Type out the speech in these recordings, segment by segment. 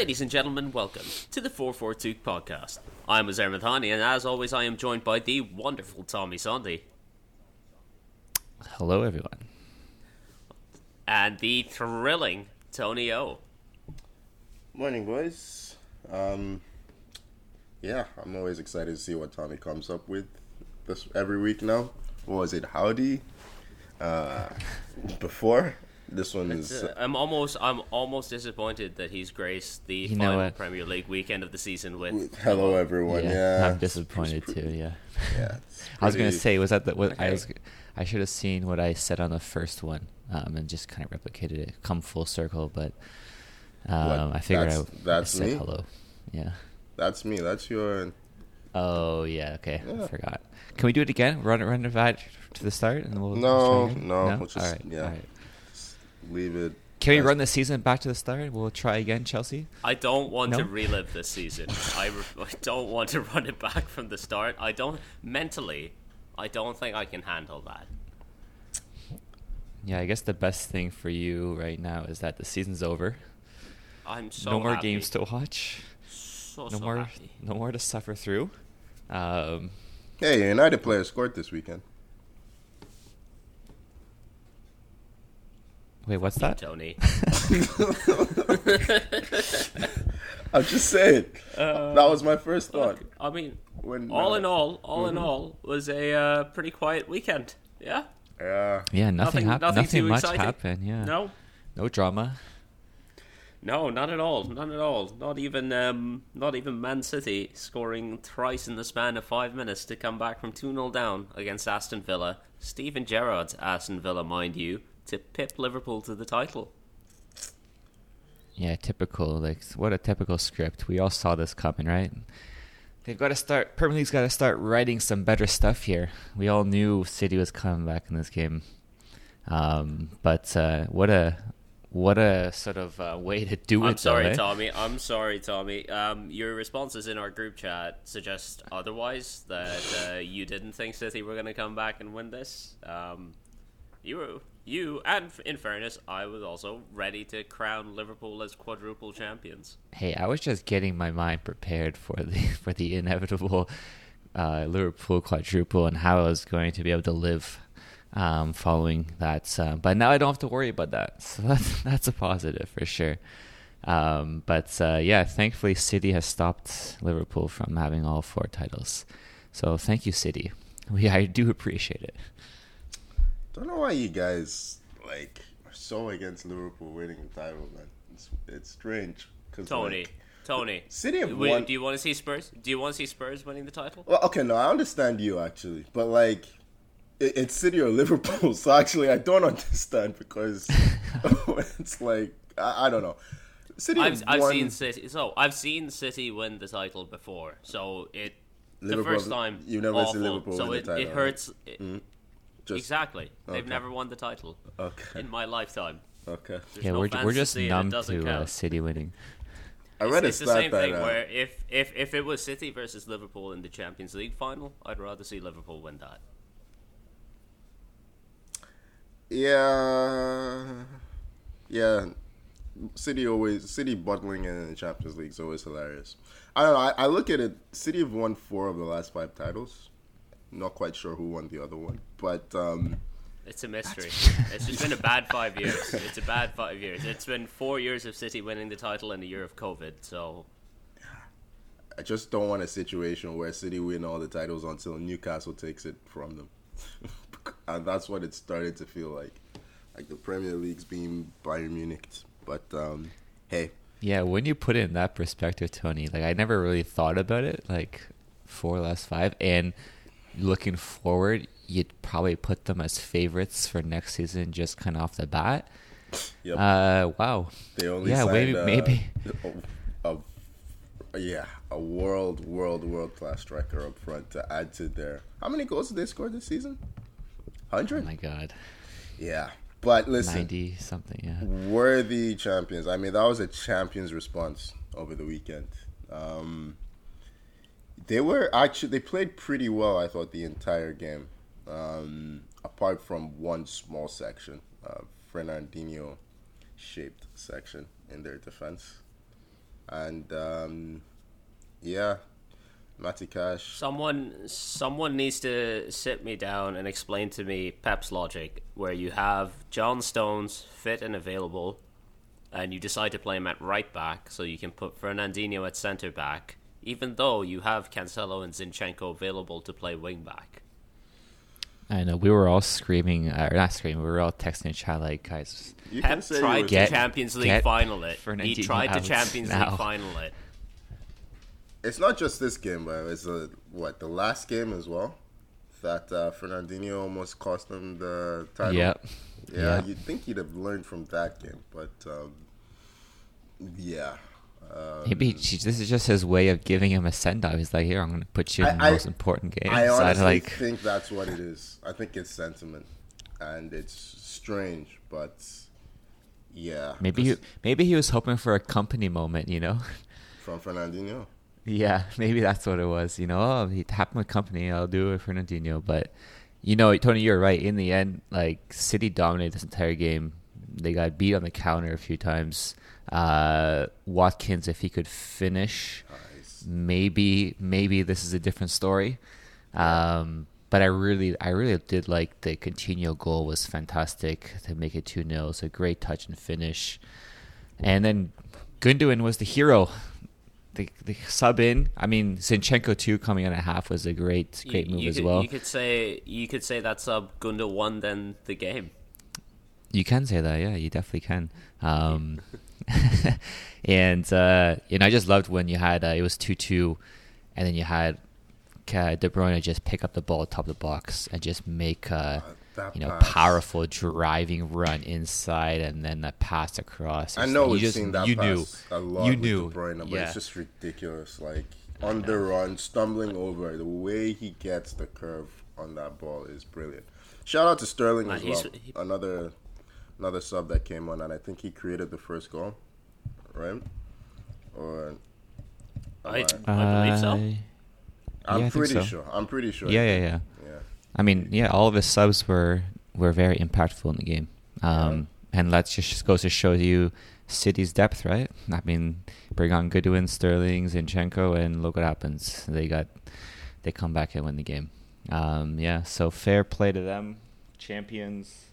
Ladies and gentlemen, welcome to the 4-4-Touque podcast. I'm Azar Mathani, and as always, I am joined by the wonderful Tommy Sunday Hello, everyone. and the thrilling Tony O. Morning, boys. Um, yeah, I'm always excited to see what Tommy comes up with this every week now. What was it? Howdy. Uh, before this one is Uh, I'm almost, I'm almost disappointed that he's graced the You know final? Premier League weekend of the season with. with hello everyone. Yeah, I'm disappointed too. Yeah, Yeah, it's I was gonna say, was that the, what I was? I should have seen what I said on the first one, um, and just kind of replicated it, come full circle. But um, I figured I, That's- I said me? hello. Yeah. That's me. That's your. Oh yeah. Okay. I forgot. Can we do it again? Run it, run it back to the start, and then we'll. No, try again? no, no. we'll just- all right. yeah. All right. Leave it. Can we run the season back to the start? We'll try again, Chelsea. I don't want to relive this season. I, re- I don't want to run it back from the start. I don't mentally. I don't think I can handle that. Yeah, I guess the best thing for you right now is that the season's over. I'm so no more happy. games to watch. So, no so more happy. no more to suffer through um Hey, United players scored this weekend. Wait what's that Tony. I'm just saying. that was my first thought. Look, I mean, When, all uh, in all, all in mhm. all, was a uh, pretty quiet weekend. Yeah. Yeah. yeah nothing Nothing- happened nothing nothing, too much exciting. happened yeah No. no drama No, not at all. Not at all. Not even um, not even Man City scoring thrice in the span of five minutes to come back from 2 0 down against Aston Villa. Steven Gerrard's Aston Villa, mind you, to pip Liverpool to the title. yeah typical like what a typical script we all saw this coming right they've got to start Premier League's got to start writing some better stuff here we all knew City was coming back in this game um but uh what a what a sort of uh, way to do it. I'm it though, sorry, eh? Tommy. I'm sorry, Tommy. Um, your responses in our group chat suggest otherwise. That uh, you didn't think City were going to come back and win this. Um, you were, you, and in fairness, I was also ready to crown Liverpool as quadruple champions. Hey, I was just getting my mind prepared for the for the inevitable uh, Liverpool quadruple and how I was going to be able to live um, following that. Uh, but now I don't have to worry about that, so that's that's a positive for sure. Um, but uh, yeah, thankfully City has stopped Liverpool from having all four titles. So thank you, City. We I do appreciate it. Don't know why you guys like are so against Liverpool winning the title, man. It's it's strange. Cause Tony, like- Tony, City have won- Do you want to see Spurs? Do you want to see Spurs winning the title? well, okay, no, I understand you actually, but like, it's City or Liverpool. So actually, I don't understand because it's like I, I don't know. City I've I've won- seen City. So I've seen City win the title before. So it the first time you've never awful. seen Liverpool so win the it, it hurts. it- mm-hmm. Just exactly. They've never won the title okay, in my lifetime. okay. There's yeah, no we're we're just see it, it numb to uh. City winning. I read it's, a it's the same thing uh, where if, if if it was City versus Liverpool in the Champions League final, I'd rather see Liverpool win that. Yeah, yeah. City always City bottling in the Champions League is always hilarious. I don't know. I, I look at it. City have won four of the last five titles. Not quite sure who won the other one, but um, It's a mystery. it's just been a bad five years. It's a bad five years. It's been four years of City winning the title in a year of COVID. So I just don't want a situation where City win all the titles until Newcastle takes it from them, and that's what it started to feel like. Like the Premier League's being Bayern Munich. But um, hey, Yeah, when you put it in that perspective, Tony, like I never really thought about it, like four less five, and looking forward, you'd probably put them as favorites for next season, just kind of off the bat. yep. Uh, wow. They only yeah, signed, maybe, uh, maybe. A, a- yeah, a world, world, world class striker up front to add to their. How many goals did they score this season? Oh Hundred. my god, yeah, but listen, ninety something. Yeah. worthy champions. I mean, that was a champions response over the weekend. Um, they were actually they played pretty well. I thought the entire game, um, apart from one small section, uh, Fernandinho shaped section in their defense. and um, yeah, Matty Cash. Someone, someone needs to sit me down and explain to me Pep's logic, where you have John Stones fit and available, and you decide to play him at right back, so you can put Fernandinho at centre back, even though you have Cancelo and Zinchenko available to play wing back. I know we were all screaming, uh, or not screaming. We were all texting each other like, guys, You Pep say tried you to Champions League final it. He Fernandinho tried to Champions now. League final it. It's not just this game, but it's a, what the last game as well. That uh, Fernandinho almost cost him the title. yep, Yeah, Yeah. you'd think he'd have learned from that game, but um, yeah. Uh, maybe he- this is just his way of giving him a send off. He's like, here, I'm going to put you in the I- most important game. I honestly like, think that's what it is. I think it's sentiment, and it's strange, but yeah. maybe he, maybe he was hoping for a Kompany moment, you know. from Fernandinho. Yeah, maybe that's what it was. You know, oh, he tapped my company. I'll do it for Fernandinho. But you know, Tony, you're right. In the end, like City dominated this entire game. They got beat on the counter a few times. Uh, Watkins, if he could finish, Nice. maybe maybe this is a different story. Um, but I really I really did like the Coutinho goal was fantastic to make it 2-0. It's a great touch and finish. And then Gundogan was the hero. The, the sub in, I mean Zinchenko too coming in at half was a great great you, move you as could, well. You could say you could say that sub Gunda won then the game. You can say that, yeah, you definitely can. Um, and uh, and I just loved when you had uh, it was two two, and then you had uh, De Bruyne just pick up the ball top of the box and just make uh, you know pass. powerful driving run inside, and then the pass across. I know you we've just seen that you pass knew a lot you with knew De Bruyne, but yeah. it's just ridiculous. Like on the run, stumbling over, the way he gets the curve on that ball is brilliant. Shout out to Sterling Man, as well. he- Another another sub that came on, and I think he created the first goal, right? Or I, I- I believe so. I'm yeah, pretty so. sure. I'm pretty sure. Yeah, yeah, yeah. yeah. I mean, yeah, all of his subs were were very impactful in the game. Um, And that just goes to show you City's depth, right? I mean, bring on Gundogan, Sterling, Zinchenko, and look what happens. They got they come back and win the game. Um, yeah, so fair play to them, champions.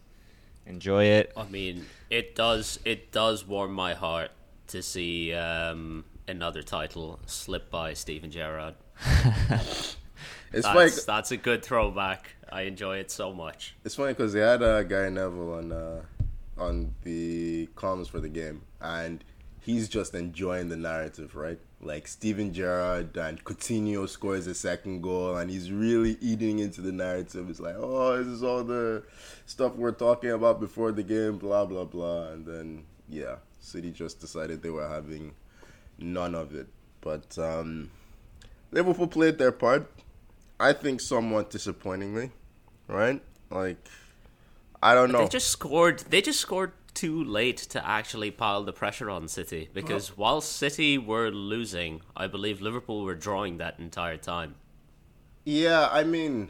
Enjoy it. I mean, it does it does warm my heart to see um, another title slip by Steven Gerrard. It's That's, like that's a good throwback. I enjoy it so much. It's funny because they had uh, Gary Neville on uh, on the comms for the game, and he's just enjoying the narrative, right? Like Steven Gerrard and Coutinho scores a second goal, and he's really eating into the narrative. It's like, oh, this is all the stuff we're talking about before the game, blah blah blah, and then yeah, City just decided they were having none of it. But um, Liverpool played their part. I think somewhat disappointingly, right? Like, I don't know. They just scored. They just scored too late to actually pile the pressure on City because while City were losing, I believe Liverpool were drawing that entire time. Yeah, I mean,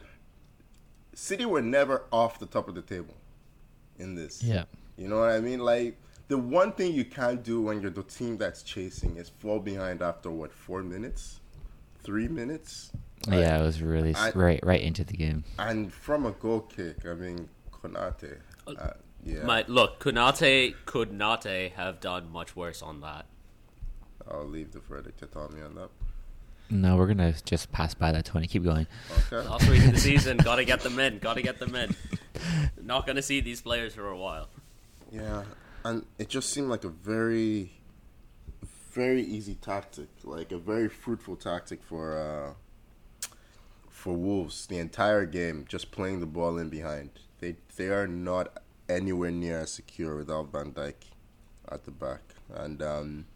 City were never off the top of the table in this. Yeah. You know what I mean? Like, the one thing you can't do when you're the team that's chasing is fall behind after, what, four minutes? Three minutes? Like, Yeah, it was really I- right right into the game. And from a goal kick, I mean, Konate. Uh, yeah. My look, Konate could not have done much worse on that. I'll leave the verdict to Tommy on that. No, we're gonna just pass by that Tony. Keep going. Okay. Last week of the season, gotta get them in. Gotta get them in. Not gonna see these players for a while. Yeah, and it just seemed like a very, very easy tactic, like a very fruitful tactic for uh, for Wolves. The entire game, just playing the ball in behind. They they are not anywhere near as secure without Van Dijk at the back, and um,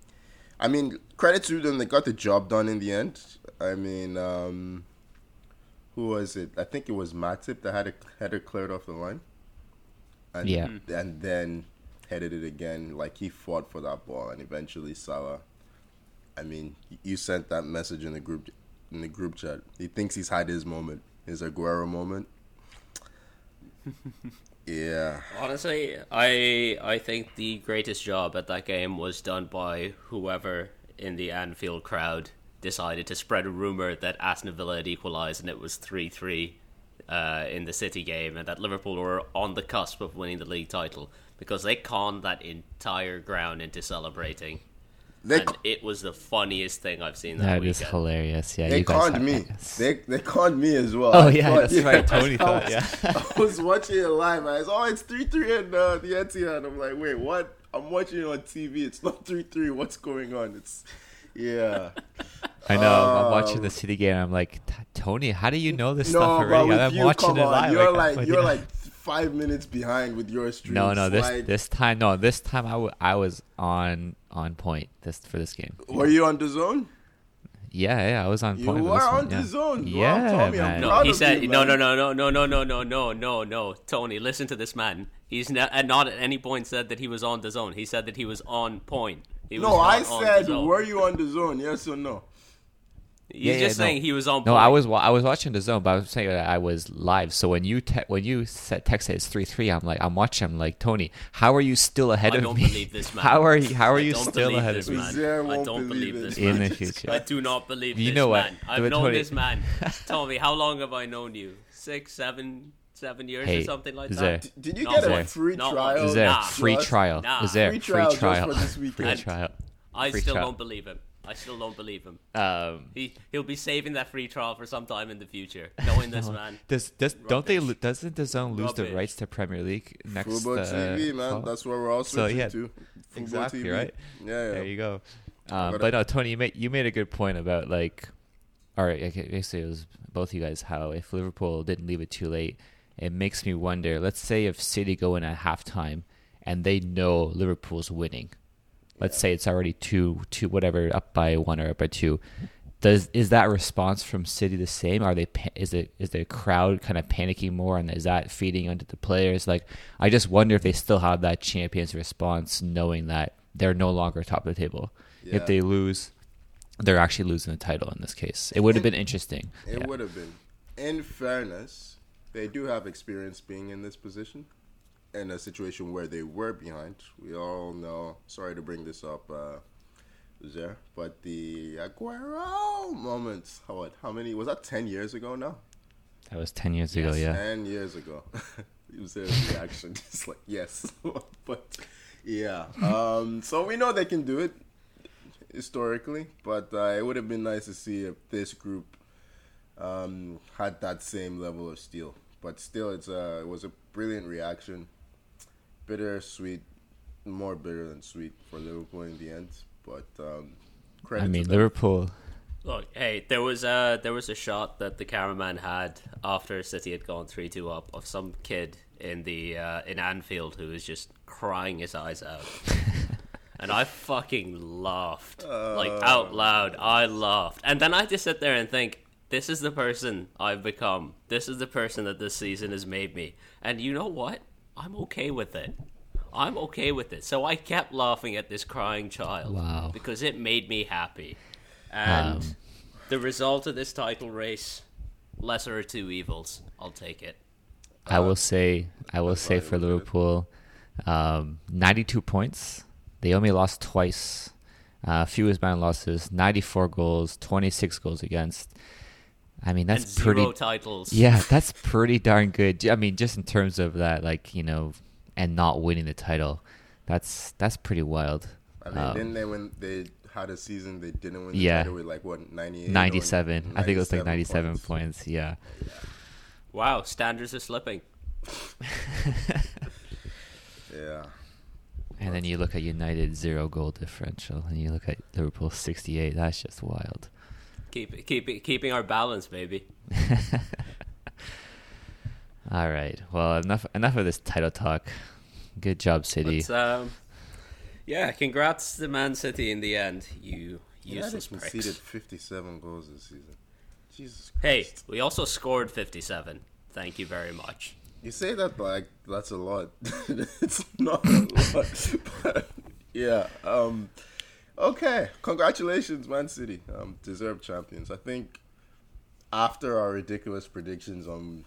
I mean credit to them. They got the job done in the end. I mean, um, who was it? I think it was Matip that had a header cleared off the line and Yeah. and then headed it again. Like he fought for that ball, and eventually Salah. I mean, you sent that message in the group in the group chat. He thinks he's had his moment, his Aguero moment. yeah, Honestly, I I think the greatest job at that game was done by whoever in the Anfield crowd decided to spread a rumor that Aston Villa had equalised and it was 3 3 uh, in the City game and that Liverpool were on the cusp of winning the league title because they conned that entire ground into celebrating. They and it was the funniest thing I've seen that, That weekend. is hilarious. Yeah, they you guys conned me. They they conned me as well. Oh, I yeah, thought- that's right. Tony I thought, was- yeah. I was watching it live. I was, oh, it's three three in uh, the Etihad. I'm like, wait, what? I'm watching it on TV. It's not three three. What's going on? It's yeah. I know. I'm watching Um, the City game. I'm like, Tony, how do you know this no, stuff but already? with I'm you, watching come it on. live. You're I like can't- you're like five minutes behind with your stream. No, no. This Like, this time, no. This time, I, w- I was on on point. This for this game. were you on DAZN? Yeah, yeah. I was on point. for were on DAZN. Wow, Yeah, Tommy, I'm man. No, proud he of said you, no, no, man. no, no, no, no, no, no, no, no. Tony, listen to this man. He's ne- at not at any point said that he was on DAZN. He said that he was on point. He No, I said, were you on DAZN? Yes or no? He's Yeah, yeah, just no. saying he was on. No, point. I was I was watching DAZN, but I was saying that I was live. So when you te- when you said text said it's three three, I'm like I'm watching. I'm like Tony, how are you still ahead I of don't me? believe this man. How are you? How are I you don't still believe ahead this of me? man. Zare I don't believe believe this this In the future. I do not believe You this know what? man. Do I've known Tony. this man. Tommy, how long have I known you? Six, seven, seven years Hey, or something like Zare. that. Did you Not get a free Not trial? one. Is there Nah. free trial? Nah. Is there Free free trial just trial? Free trial. I still don't believe him. I still don't believe him. Um, He he'll be saving that free trial for some time in the future. Knowing this man. does does don't they lo- doesn't DAZN lose the rights to Premier League next? Fubo uh, TV, man. fall? That's what we're all So, switching yeah, to. Fubo exactly, TV. right? Yeah, yeah. There you go. Um, But, but no, Tony, you made you made a good point about like, all right, okay, basically it was both of you guys. How if Liverpool didn't leave it too late, it makes me wonder. Let's say if City go in at halftime and they know Liverpool's winning. Let's say it's already two two whatever up by one or up by two. Does is that response from City the same? Are they is it is the crowd kind of panicking more, and is that feeding onto the players? Like, I just wonder if they still have that champions response, knowing that they're no longer top of the table. Yeah. If they lose, they're actually losing the title in this case. It would have been interesting. It Yeah. would have been. In fairness, they do have experience being in this position. In a situation where they were behind. We all know, sorry to bring this up, uh, there, but the Aguero moment, how, what, how many, was that 10 years ago now? That was ten years ago. Yeah. 10 years ago. Uzer's reaction is like, yes. but, yeah. Um, so we know they can do it historically, but uh, it would have been nice to see if this group um, had that same level of steel. But still, it's a, it was a brilliant reaction. Bitter, sweet, more bitter than sweet for Liverpool in the end. But um, credit I mean, to. Liverpool. Look, hey, there was a there was a shot that the cameraman had after City had gone three two up of some kid in the uh, in Anfield who was just crying his eyes out, and I fucking laughed like out loud. I laughed, and then I just sit there and think, this is the person I've become. This is the person that this season has made me, and you know what? I'm okay with it. I'm okay with it. So I kept laughing at this crying child Wow. because it made me happy. And Um, the result of this title race, lesser of two evils. I'll take it. I will say, I will say for right with it. Liverpool, um, 92 points. They only lost twice. Uh, fewest man losses, 94 goals, 26 goals against. I mean, that's and zero pretty. titles. Yeah, that's pretty darn good. I mean, just in terms of that, like you know, and not winning the title, that's that's pretty wild. I mean, Um, didn't they when they had a season they didn't win the Yeah. title with like what 98 97. I think it was like 97 points. points. Yeah. Wow, standards are slipping. Yeah. And then you look at United zero goal differential, and you look at Liverpool 68. That's just wild. Keep it, keep keeping our balance, baby. All right. Well, enough enough of this title talk. Good job, City. But, um, yeah, congrats to Man City in the end. You United useless conceded pricks. 57 goals this season. Jesus Hey, Christ. we also scored 57. Thank you very much. You say that like that's a lot. it's not a lot. but yeah. Um okay. Congratulations, Man City. Um deserved champions. I think after our ridiculous predictions on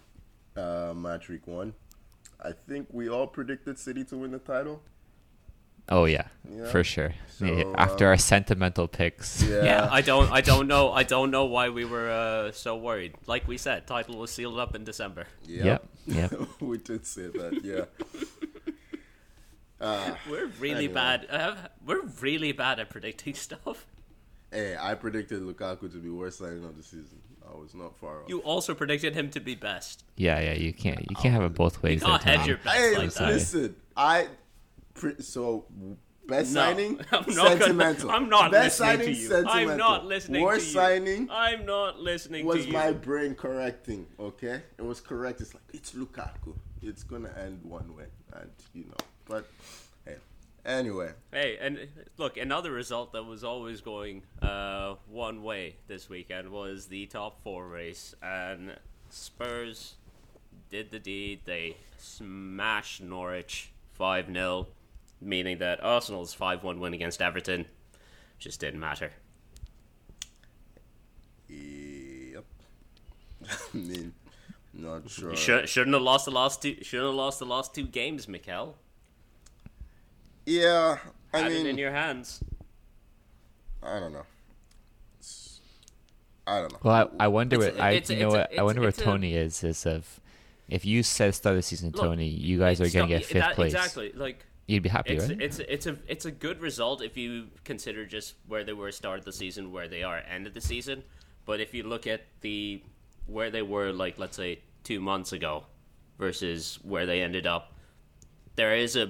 uh match week 1, I think we all predicted City to win the title. Oh yeah, Yeah. for sure. So, Yeah, After uh, our sentimental picks. Yeah, Yeah, I don't, I don't know, I don't know why we were uh, so worried. Like we said, title was sealed up in December. Yep. Yep. we did say that. Yeah. Uh, We're really Anyway. bad. Uh, we're really bad at predicting stuff. hey, I predicted Lukaku to be worst signing of the season. I was not far off. You also predicted him to be best. Yeah, yeah. You can't. You can't have it both ways. You can't hedge your bets hey, like that. listen, I pre- so best No, signing I'm not gonna- I'm not best listening signing to you. sentimental. I'm not listening Worst to you. signing I'm not listening was to you. my brain correcting. Okay, it was correct. It's like it's Lukaku. It's gonna end one way, and you know. But hey, anyway, Hey, and look, another result that was always going uh, one way this weekend was the top four race, and Spurs did the deed. They smashed Norwich 5 0, meaning that Arsenal's 5 1 win against Everton just didn't matter. yep. I mean, not sure. You should, shouldn't have lost the last two. Shouldn't have lost the last two games, Mikel. Yeah, I Had mean, it in your hands. I don't know. It's- I don't know. Well, I, I wonder It's- what I you know what I wonder where it's a- Tony is. Is if if you said start of the season, Look, Tony, you guys are gonna get fifth that- place. Exactly. Like You'd be happy, it's right? it's it's a it's a good result if you consider just where they were start of the season, where they are end of the season. But if you look at the where they were, like let's say two months ago, versus where they ended up, there is a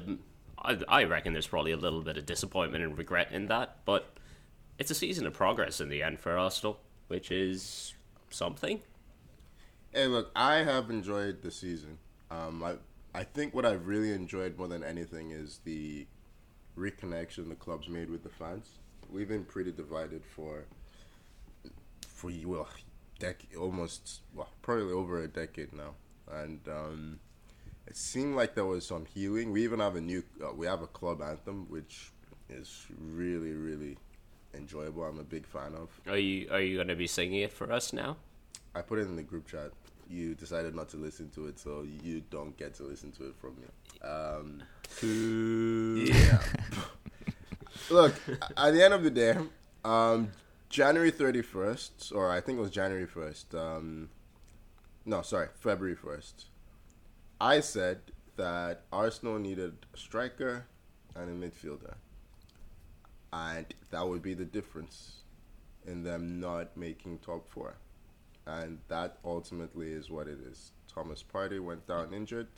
I, reckon there's probably a little bit of disappointment and regret in that. But it's a season of progress in the end for Arsenal, which is something. Hey, look, I have enjoyed the season. Um, I I think what I've really enjoyed more than anything is the reconnection the club's made with the fans. We've been pretty divided for for well, dec- almost well, probably over a decade now, and um, it seemed like there was some healing. We even have a new uh, we have a club anthem which is really really enjoyable. I'm a big fan of. Are you are you going to be singing it for us now? I put it in the group chat. You decided not to listen to it, so you don't get to listen to it from me. Um, yeah. Look, at the end of the day, um, January 31st, or I think it was January 1st, um, no, sorry, February 1st, I said that Arsenal needed a striker and a midfielder. And that would be the difference in them not making top four and that ultimately is what it is. Thomas Partey went down injured,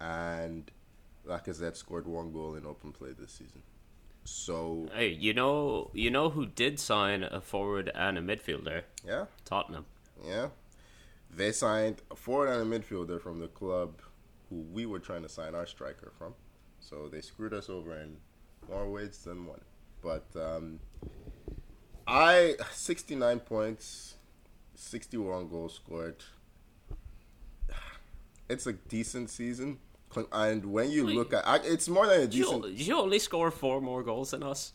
and Lacazette scored one goal in open play this season. So Hey, you know you know who did sign a forward and a midfielder? yeah, Tottenham. yeah, they signed a forward and a midfielder from the club who we were trying to sign our striker from. So they screwed us over in more ways than one. But um, I sixty nine points, sixty one goals scored. It's a decent season, and when you Wait. look at, I, it's more than a Did you, decent. did you only score four more goals than us?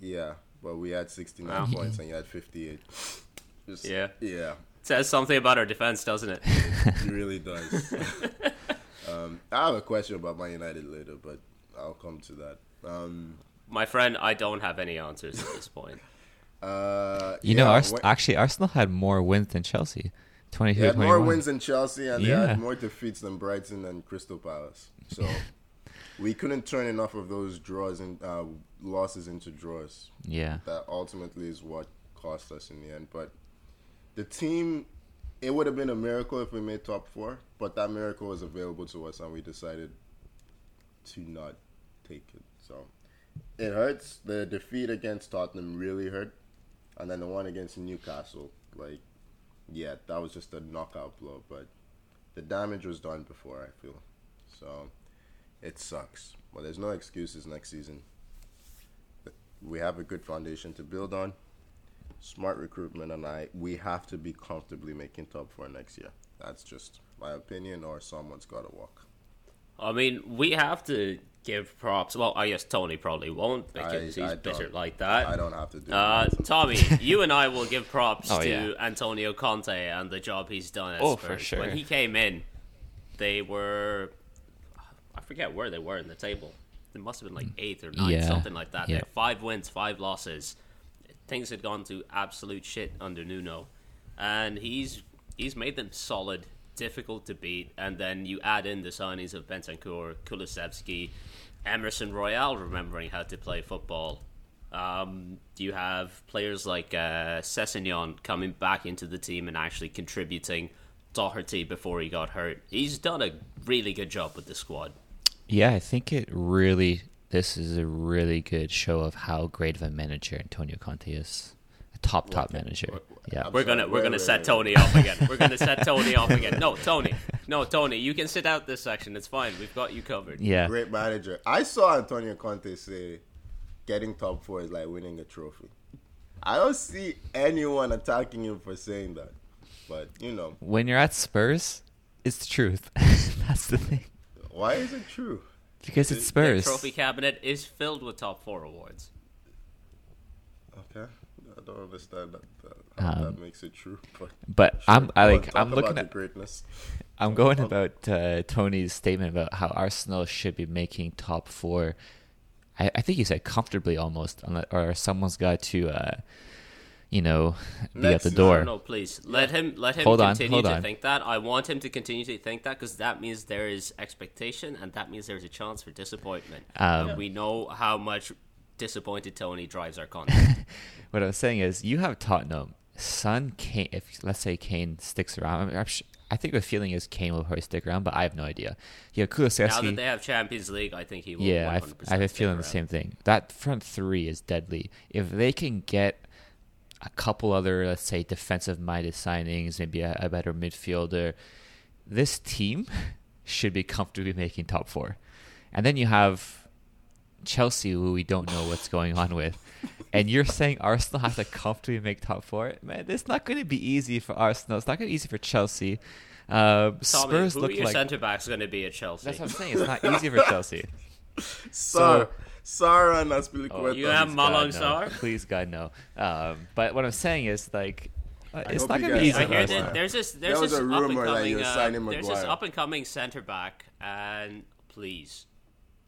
Yeah, but we had sixty nine Wow. points and you had fifty eight. Just, Yeah. yeah, Says something about our defense, doesn't it? it really does. um, I have a question about Man United later, but I'll come to that. Um, My friend, I don't have any answers at this point. uh, you know, Ars- when- actually, Arsenal had more wins than Chelsea. 22 They had more wins than Chelsea, and they had more defeats than Brighton and Crystal Palace. So we couldn't turn enough of those draws and uh, losses into draws. Yeah. That ultimately is what cost us in the end. But the team, it would have been a miracle if we made top four, but that miracle was available to us, and we decided to not take it. So it hurts. The defeat against Tottenham really hurt, and then the one against Newcastle, like, yeah, that was just a knockout blow. But the damage was done before. I feel so. It sucks, but there's no excuses next season. We have a good foundation to build on. Smart recruitment, and I we have to be comfortably making top four next year. That's just my opinion, or someone's got to walk. I mean, we have to give props. Well, I guess Tony probably won't because I- he's I bitter like that. I don't have to do Uh, that. Tommy, you and I will give props Oh, to yeah. Antonio Conte and the job he's done Oh, Spurs. for sure. When he came in, they were I forget where they were in the table. it must have been like eighth or ninth, Yeah, something like that. They yeah. had five wins, five losses. Things had gone to absolute shit under Nuno, and he's he's made them solid, difficult to beat. And then you add in the signings of Bentancur, Kulusevski, Emerson Royal, remembering how to play football. Um, you have players like uh, Sessegnon coming back into the team and actually contributing. Doherty before he got hurt. He's done a really good job with the squad. Yeah, I think it really. This is a really good show of how great of a manager Antonio Conte is. A top top manager. Yeah. We're gonna we're Wait, gonna wait, set wait. Tony off again. We're gonna set Tony off again. No, Tony. No, Tony. You can sit out this section. It's fine. We've got you covered. Yeah. Great manager. I saw Antonio Conte say, "Getting top four is like winning a trophy." I don't see anyone attacking him for saying that, but you know, When you're at Spurs, it's the truth. That's the thing. why is it true? Because it's The Spurs. trophy cabinet is filled with top four awards. Okay, I don't understand that. that how Um, that makes it true, but But I'm I like I'm looking at greatness. I'm going about uh, Tony's statement about how Arsenal should be making top four. I, I think he said comfortably almost, or someone's got to, uh, you know, be at Let's the door. No, no, please let him let him Hold on, continue hold to on. think that. I want him to continue to think that because that means there is expectation and that means there's a chance for disappointment. Um, we know how much disappointed Tony drives our content. What I was saying is, you have Tottenham. Son Kane. If let's say Kane sticks around, I'm, sh- I think the feeling is Kane will probably stick around, but I have no idea. Yeah, now that they have Champions League, I think he will. Yeah, I, 100% f- I have a feeling the same thing. That front three is deadly. If they can get a couple other, let's say, defensive-minded signings, maybe a, a better midfielder, this team should be comfortably making top four. And then you have Chelsea, who we don't know what's going on with. And you're saying Arsenal has to comfortably make top four? Man, it's not going to be easy for Arsenal. It's not going to be easy for Chelsea. Uh, Tommy, Spurs who look your like. centre backs going to be at Chelsea? That's what I'm saying. It's not easy for Chelsea. Sarr, Sara and Azpilicueta. you have Please, Malang God, no. Sarr? Please, God, no. Um, but what I'm saying is, like, uh, I it's not going to be easy I hear that there's this there's There this up and coming uh, signing there's this up and coming centre back, and please,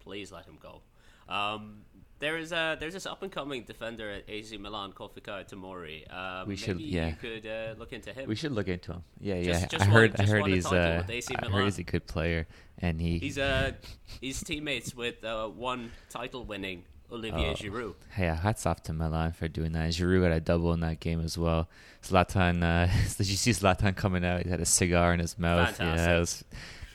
please let him go. Um, there is a there's this up and coming defender at AC Milan called Fikayo Tomori. Um, We should- maybe yeah. you could uh, look into him. We should look into him. Yeah, yeah. just I heard. I heard he's. Uh, I heard he's a good player, and he. He's uh he's teammates with uh, one title winning Olivier Oh. Giroud. yeah, hats off to Milan for doing that. Giroud got a double in that game as well. Zlatan, uh, did you see Zlatan coming out? He had a cigar in his mouth. Fantastic. Yeah, it was,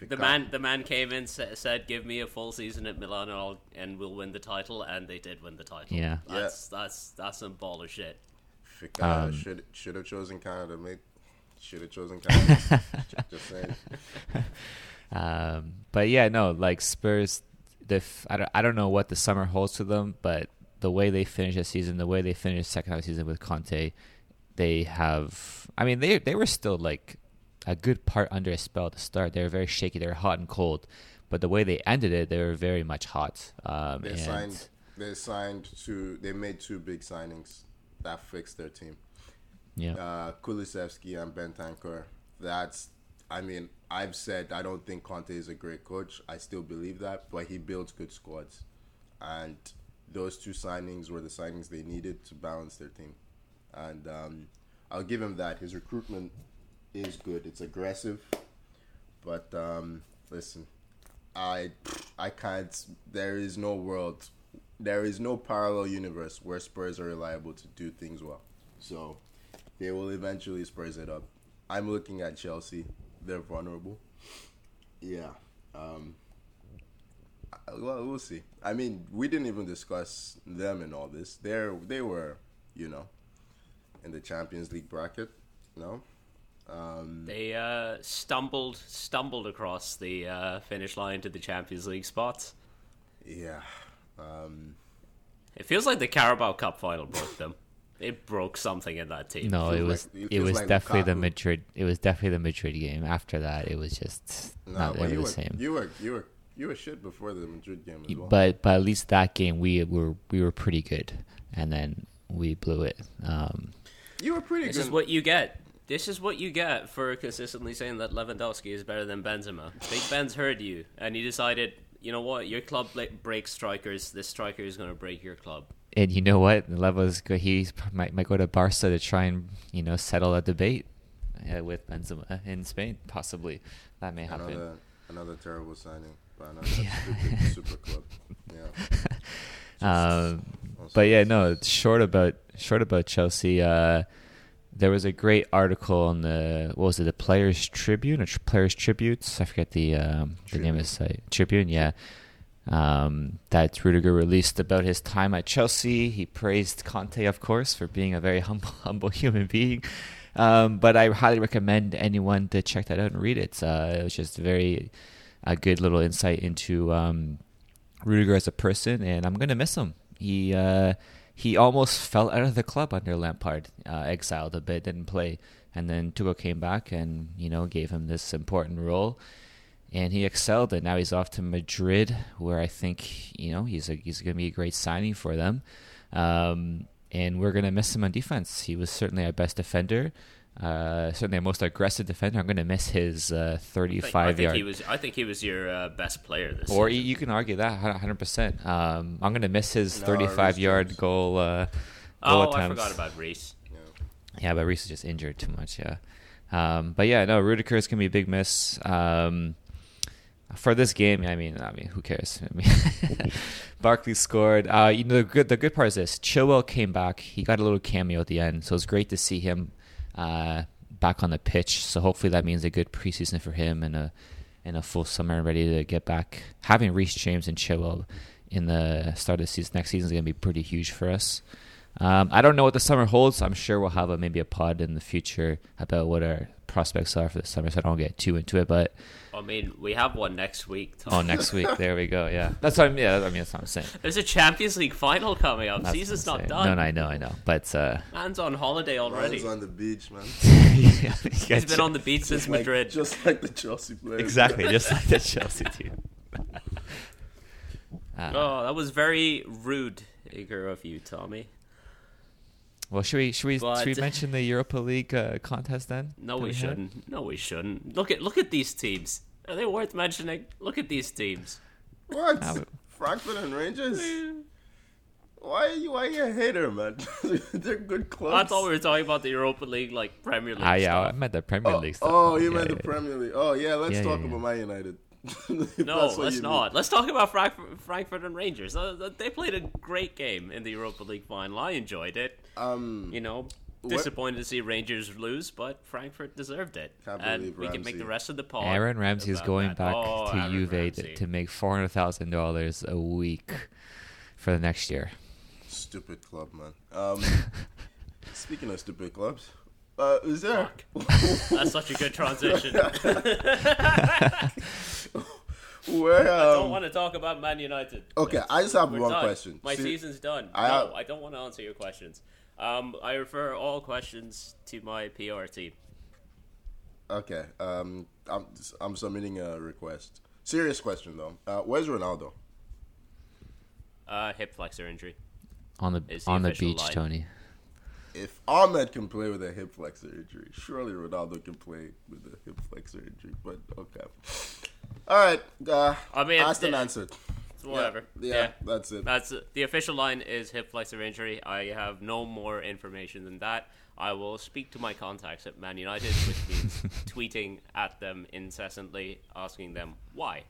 The man, the man came in sa- said, "Give me a full season at Milan, and, I'll, and we'll win the title." And they did win the title. Yeah. that's that's that's some baller shit. Fikayo Um, should should have chosen Canada, mate. Should have chosen Canada. just, just saying. Um, but yeah, no, like Spurs, the f- I don't, I don't know what the summer holds for them, but the way they finish the season, the way they finished second half of the season with Conte, they have. I mean, they they were still like a good part under a spell at the start. They were very shaky. They were hot and cold, but the way they ended it, they were very much hot. Um, They signed. They signed two. They made two big signings that fixed their team. yeah, Uh, Kulusevski and Bentancur. That's. I mean, I've said I don't think Conte is a great coach. I still believe that, but he builds good squads, and those two signings were the signings they needed to balance their team. And um, I'll give him that. His recruitment is good. It's aggressive, but um, listen, I I can't. There is no world. There is no parallel universe where Spurs are reliable to do things well. So they will eventually Spurs it up. I'm looking at Chelsea. They're vulnerable. Yeah. Um, well, we'll see. I mean, we didn't even discuss them in all this. They're they were, you know, in the Champions League bracket. No. Um, They uh, stumbled stumbled across the uh, finish line to the Champions League spots. yeah. Um, It feels like the Carabao Cup final broke them. It broke something in that team. no, it feels was like- it it was like definitely the Madrid. It was definitely the Madrid game. After that, it was just no, not but ever you the were, same. you were you were you were shit before the Madrid game as well. but but at least that game we were we were pretty good, and then we blew it. Um, you were pretty This good. is what you get. This is what you get for consistently saying that Lewandowski is better than Benzema. Big Ben's heard you, and he decided you know what? Your club like, breaks strikers. This striker is going to break your club. And you know what? Leva's go. He might might go to Barca to try and you know settle a debate uh, with Benzema in Spain. Possibly that may happen. Another, another terrible signing by another stupid super club. Yeah. Um, but yeah, no. Short about short about Chelsea. Uh, there was a great article on the what was it, the Players Tribune or Players Tributes? I forget the um, the name of the site. Tribune, yeah. Um, that Rudiger released about his time at Chelsea. He praised Conte, of course, for being a very humble, humble human being. Um, but I highly recommend anyone to check that out and read it. Uh, it was just very a good little insight into um, Rudiger as a person, and I'm gonna miss him. He uh, he almost fell out of the club under Lampard, uh, exiled a bit, didn't play, and then Tuchel came back and you know gave him this important role, and he excelled. And now he's off to Madrid, where I think you know he's a, he's going to be a great signing for them, um, and we're going to miss him on defense. He was certainly our best defender. Uh, certainly a most aggressive defender. I'm going to miss his uh, 35 I think yard. he was. I think he was your uh, best player this. Or you, season. you can argue that 100. percent um, I'm going to miss his No, 35 Reece yard James. goal. Uh, goal Oh, I forgot about Reece. Yeah. Yeah, but Reece is just injured too much. Yeah, um, but yeah, no, Rudiger is gonna be a big miss um, for this game. I mean, I mean, who cares? I mean, Barkley scored. Uh, you know, the good the good part is this: Chilwell came back. He got a little cameo at the end, so it's great to see him uh, back on the pitch. So hopefully that means a good preseason for him and a and a full summer ready to get back. Having Reece James and Chilwell in the start of the season next season is going to be pretty huge for us. Um, I don't know what the summer holds. I'm sure we'll have a, maybe a pod in the future about what our prospects are for the summer, so I don't get too into it. But I mean, we have one next week. Tom. oh, next week, there we go. Yeah, that's what I'm. Yeah, I mean that's what I'm saying. There's a Champions League final coming up. That's Season's not done. No, no, I know, I know. But uh, Man's on holiday already. Man's on the beach, man. yeah, He's been on the beach since Like- Madrid. just like the Chelsea players. exactly just like the Chelsea team. Uh, Oh, that was very rude, eager of you, Tommy. Well, should we should we But- should we mention the Europa League uh, contest then? No, that we shouldn't. No, we shouldn't. Look at look at these teams. Are they worth mentioning? Look at these teams. What? But- Frankfurt and Rangers? Why are you, why are you a hater, man? They're good clubs. I thought we were talking about the Europa League, like Premier League. Ah, yeah, I meant the Premier Oh, League stuff. oh, you Yeah, meant the yeah, Premier League. Oh, yeah, let's Yeah, talk yeah, yeah. about Man United. If No, let's you not. Let's talk about Frankfurt, Frankfurt and Rangers. Uh, They played a great game in the Europa League final. I enjoyed it. Um, You know, What- disappointed to see Rangers lose, but Frankfurt deserved it. Can't and believe we can make the rest of the pod. Aaron Ramsey is going that. back Oh, to Aaron Juve to, Ramsey. to make four hundred thousand dollars a week for the next year. stupid club, man. Um, speaking of stupid clubs, uh, is there? That's such a good transition. Where? I don't Um, want to talk about Man United. okay, I just have We're one done. question. My See- season's done. I no, have- I don't want to answer your questions. Um, I refer all questions to my PR team. Okay, um, I'm I'm submitting a request. Serious question though. Uh, where's Ronaldo? Uh, hip flexor injury. On the the on the beach, line. Tony. If Ahmed can play with a hip flexor injury, surely Ronaldo can play with a hip flexor injury. But okay, all right. Uh, I mean, asked and yeah. answered. It's whatever. Yeah, Yeah. that's it. That's the official line is hip flexor injury. I have no more information than that. I will speak to my contacts at Man United, which means tweeting at them incessantly, asking them why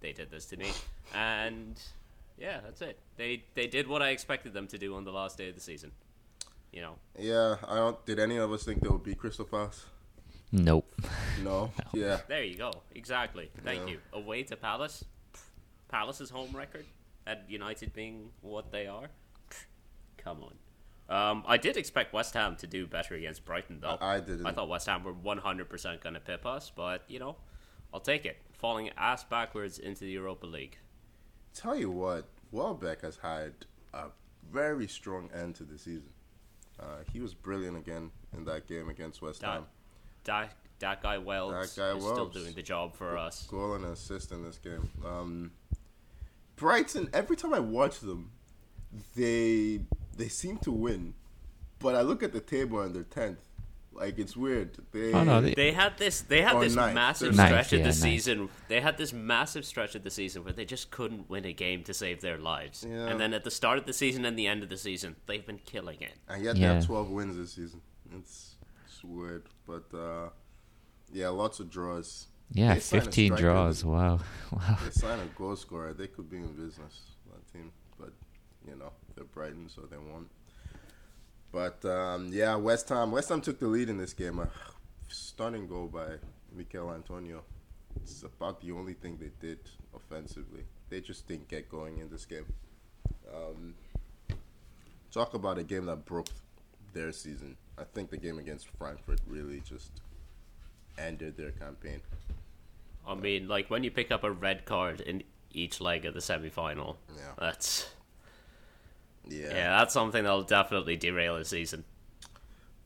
they did this to me. And yeah, that's it. They they did what I expected them to do on the last day of the season. You know, Yeah, I don't. Did any of us think they would beat Crystal Palace? Nope. No. Yeah. there you go. Exactly. Thank Yeah. you. Away to Palace. Palace's home record at United being what they are. Come on. Um, I did expect West Ham to do better against Brighton, though. I- I didn't. I thought West Ham were 100% going to pip us, but, you know, I'll take it. Falling ass backwards into the Europa League. Tell you what, Welbeck has had a very strong end to the season. Uh, he was brilliant again in that game against West That, Ham. that, that guy Wells That guy is still doing the job for us. Goal and assist in this game. Um, Brighton. Every time I watch them, they they seem to win, but I look at the table and they're tenth. Like it's weird. They, Oh, no, they- They had this. They had this ninth. massive They're stretch ninth, of the ninth. season. They had this massive stretch of the season where they just couldn't win a game to save their lives. Yeah. And then at the start of the season and the end of the season, they've been killing it. and yet they have 12 wins this season. It's, it's weird, but uh, yeah, lots of draws. Yeah, They 15 draws. Wow. Wow. They sign a goal scorer, they could be in business. That team, but you know they're Brighton, so they won. But um, yeah, West Ham. West Ham took the lead in this game. A stunning goal by Michail Antonio. It's about the only thing they did offensively. They just didn't get going in this game. Um, talk about a game that broke their season. I think the game against Frankfurt really just ended their campaign. I mean, like when you pick up a red card in each leg of the semi final, Yeah. that's Yeah. yeah, that's something that'll definitely derail a season.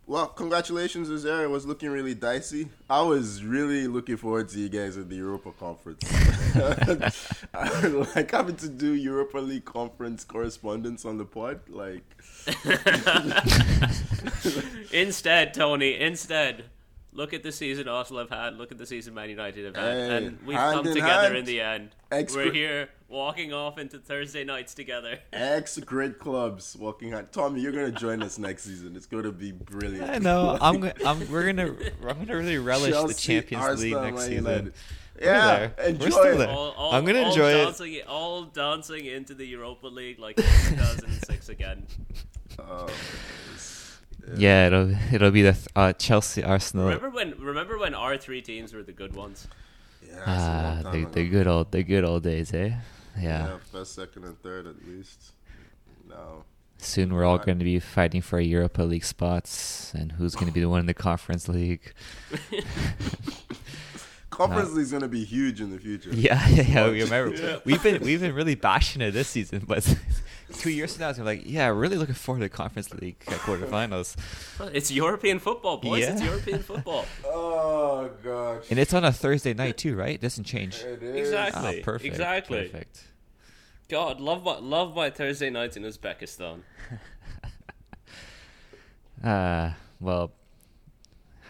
Well, congratulations, Uzair. It was looking really dicey. I was really looking forward to you guys in the Europa Conference. Like having to do Europa League conference correspondence on the pod. Like, Instead, Tony, instead, look at the season Arsenal have had. Look at the season Man United have had, Hey, and we've come together hand. in the end. Ex- We're here walking off into Thursday nights together. ex great clubs walking out. Tommy, you're gonna join us next season. It's gonna be brilliant. I know. I'm. I'm. We're gonna. I'm gonna really relish the Chelsea, Champions League next Man season. United. We're Yeah, there. We're still it. there. All, all, I'm gonna all enjoy it. All dancing into the Europa League like 2006 again. Oh, Yeah, it'll it'll be the th- uh, Chelsea Arsenal. Remember when? Remember when our three teams were the good ones? yeah, that's Ah, the the good old the good old days, eh? Yeah. yeah, first, second, and third at least. No. Soon we're all going to be fighting for Europa League spots, and who's going to be the one in the Conference League? Conference League's gonna be huge in the future. Yeah, yeah, yeah. We remember we've been we've been really bashing it this season, but two years from now, we're like, yeah, really looking forward to the Conference League uh, quarterfinals, It's European football, boys. It's European football. Oh gosh. and it's on a Thursday night too, right? It doesn't change. It is. Exactly. Ah, perfect. Exactly. Perfect. God, love my love my Thursday nights in Uzbekistan. Uh, well,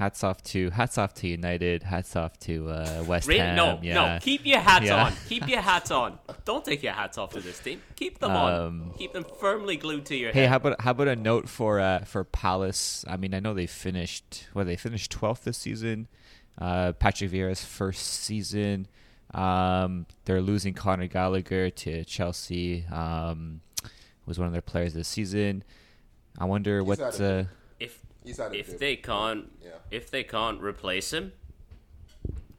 hats off to hats off to United. Hats off to uh, West Really? Ham. No, yeah. no. Keep your hats Yeah. on. Keep your hats on. Don't take your hats off to this team. Keep them on. Um, Keep them firmly glued to your Hey, head. how about how about a note for uh, for Palace? I mean, I know they finished well, they finished twelfth this season. Uh, Patrick Vieira's first season. Um, they're losing Conor Gallagher to Chelsea. Um, was one of their players this season. I wonder He's what. Uh, if He's had a if they can't Yeah. if they can't replace him,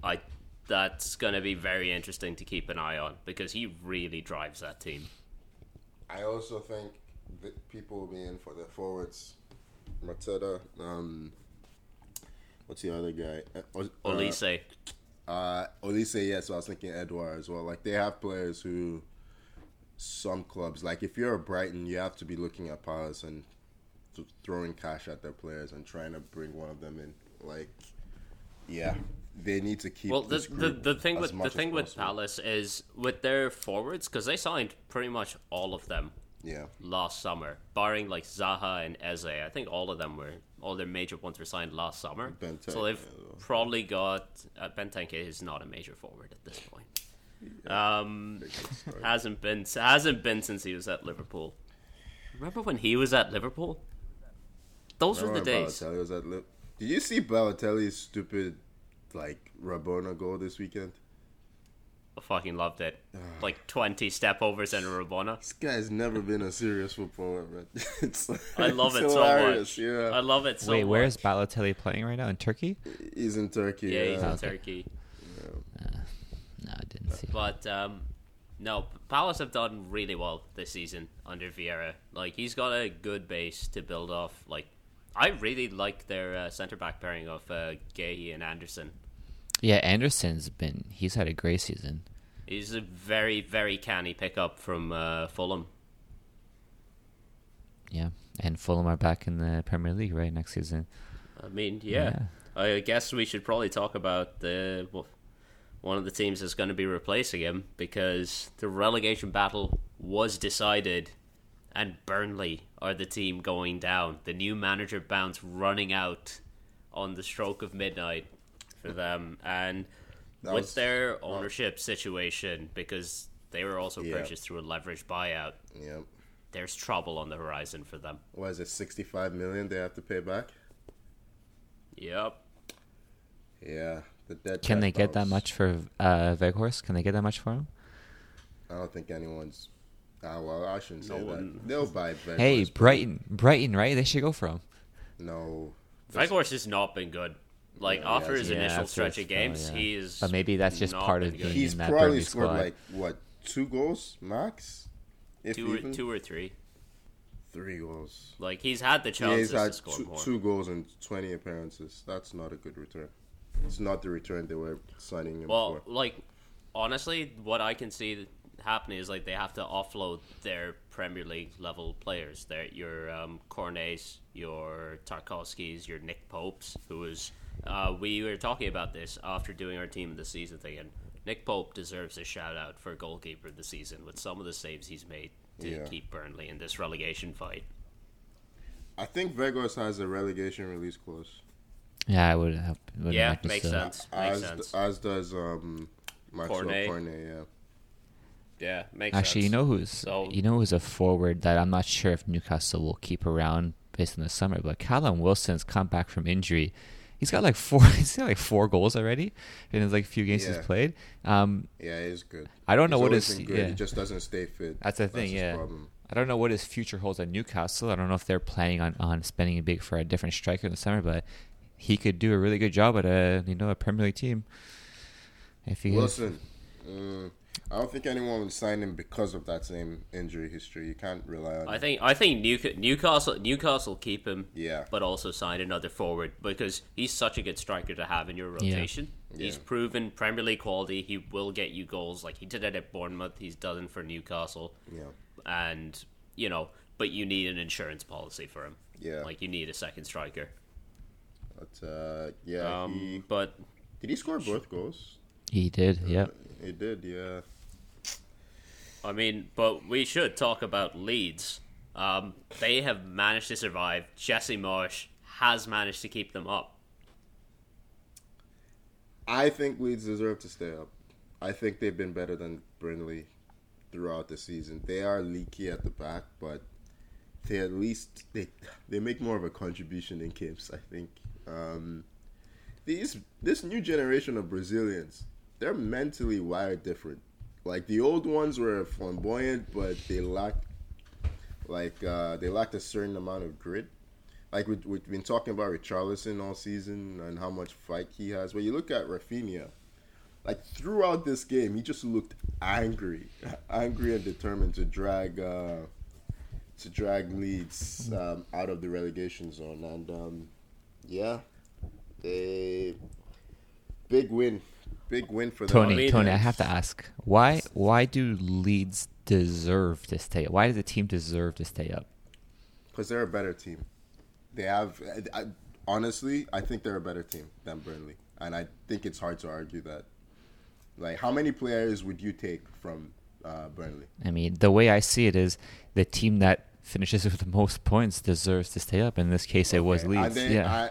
I that's going to be very interesting to keep an eye on because he really drives that team. I also think that people will be in for the forwards. Mateta, um, what's the other guy? Uh, uh, Olise, Uh, Olise, yes. I was thinking Edouard as well. Like they have players who, some clubs, like if you're a Brighton, you have to be looking at Palace and th- throwing cash at their players and trying to bring one of them in. Like, yeah, they need to keep. well, the, the the thing with the thing with possible. Palace is with their forwards because they signed pretty much all of them Yeah, last summer, barring like Zaha and Eze. I think all of them were all their major ones were signed last summer. Benteke so they've probably got uh, Benteke is not a major forward at this point. Um, hasn't been hasn't been since he was at Liverpool. Remember when he was at Liverpool? Those were the Remember days. Balotelli was at Lip- Did you see Balotelli's stupid, like Rabona goal this weekend? I fucking loved it. Like twenty step overs and a Rabona. This guy's never been a serious footballer, man. It's, I love it's it so much. Yeah, I love it so wait, much. where's Balotelli playing right now in Turkey? he's in Turkey. yeah, Yeah, he's in Okay. Turkey. No, I didn't see. But um, no, Palace have done really well this season under Vieira. Like he's got a good base to build off. Like I really like their uh, centre back pairing of uh, Guehi and Andersen. Yeah, Andersen's been he's had a great season. He's a very very canny pickup from uh, Fulham. Yeah, and Fulham are back in the Premier League right next season. I mean, yeah. I guess we should probably talk about the well, one of the teams that's going to be replacing him because the relegation battle was decided, and Burnley are the team going down. The new manager bounce running out on the stroke of midnight for them, and That with was- their ownership situation because they were also Yeah. purchased through a leveraged buyout. Yep. There's trouble on the horizon for them. What is it? Sixty-five million they have to pay back. Yep. Yeah. The dead. Can cat they get that much for uh, Weghorst? Can they get that much for him? I don't think anyone's. Ah, well, I shouldn't say No that. They'll buy. Weghorst, Hey, but Brighton, Brighton, right? They should go for him. No. Weghorst has not been good. Like Yeah, after yeah, his yeah, initial after stretch his of games, spell, yeah. he is. But maybe that's just not part been of good. being He's in that probably Burnley scored squad. like what two goals max, if two or even two or three. three goals. Like he's had the Yeah, chances he's had to score two, more. two goals and twenty appearances. That's not a good return. It's not the return they were signing him Well, for. like honestly, what I can see happening is like they have to offload their Premier League level players. Their your um, Cornets, your Tarkowskis, your Nick Popes, who is uh, we were talking about this after doing our team of the season thing, and Nick Pope deserves a shout out for goalkeeper of the season with some of the saves he's made to Yeah. keep Burnley in this relegation fight. I think Weghorst has a relegation release clause. Yeah, I would have. Would Yeah, makes so. sense. Makes As sense. as does um Maxwell Cornet. Cornet. Yeah. Yeah, makes Actually, you know who's So- you know who's a forward that I'm not sure if Newcastle will keep around based on the summer, but Callum Wilson's come back from injury. He's got like four. He's got like four goals already in his like few games Yeah. he's played. Um, Yeah, he's good. I don't know He's what his- been good. yeah. He just doesn't stay fit. That's the thing, his yeah. problem. I don't know what his future holds at Newcastle. I don't know if they're planning on, on spending a big for a different striker in the summer, but he could do a really good job at a you know a Premier League team. If he Wilson. Mm, I don't think anyone would sign him because of that same injury history. You can't rely on. I him. think I think Newca- Newcastle Newcastle keep him, Yeah. but also sign another forward because he's such a good striker to have in your Yeah. rotation. He's Yeah. proven Premier League quality. He will get you goals like he did it at Bournemouth. He's done it for Newcastle, Yeah. and you know, but you need an insurance policy for him. Yeah. like you need a second striker. But uh, yeah, Um, he but did he score both goals? He did, yeah. He did. Yeah. I mean, but we should talk about Leeds. Um, they have managed to survive. Jesse Marsch has managed to keep them up. I think Leeds deserve to stay up. I think they've been better than Burnley throughout the season. They are leaky at the back, but they at least they they make more of a contribution in games. I think um, these this new generation of Brazilians, they're mentally wired different. Like the old ones were flamboyant, but they lacked like uh, they lacked a certain amount of grit. Like we, we've been talking about Richarlison all season and how much fight he has. But you look at Rafinha, like throughout this game, he just looked angry, angry and determined to drag uh, to drag Leeds um, out of the relegation zone. And um, yeah, they big win, big win for them. Tony, Tony, I have to ask why? Why do Leeds deserve to stay? up? Why does the team deserve to stay up? because they're a better team. They have, I, honestly, I think they're a better team than Burnley, and I think it's hard to argue that. Like, how many players would you take from uh, Burnley? I mean, the way I see it is the team that finishes with the most points deserves to stay up. In this case, it was Okay, Leeds. they- yeah. I-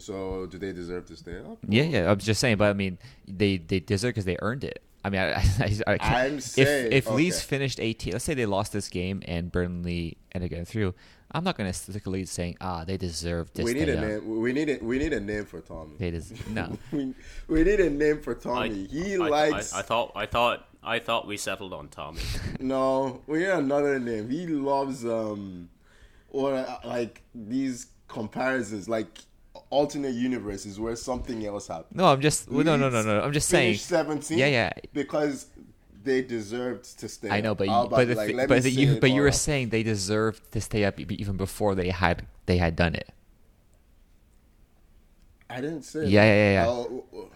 so, do they deserve to stay up? Yeah, yeah. I was just saying, but I mean, they they deserve because they earned it. I mean, I, I, I I'm if saying- if Leeds okay. finished 18, let's say they lost this game and Burnley ended up getting through. I'm not going to stick a Leeds saying, ah, they deserve this. We need a up. name. We need a, we need a name for Tommy. They des- no. we, we need a name for I, Tommy. he I- likes. I, I thought. I thought. I thought we settled on Tommy. No, we need another name. He loves um, or uh, like these comparisons, like alternate universes where something else happened. No, I'm just well, no, no, no, no. I'm just saying. 17. Yeah, yeah. Because they deserved to stay. I know, up. but you, but like, but you but you were out. saying they deserved to stay up even before they had they had done it. I didn't say. Yeah, that. yeah, yeah, yeah. Oh,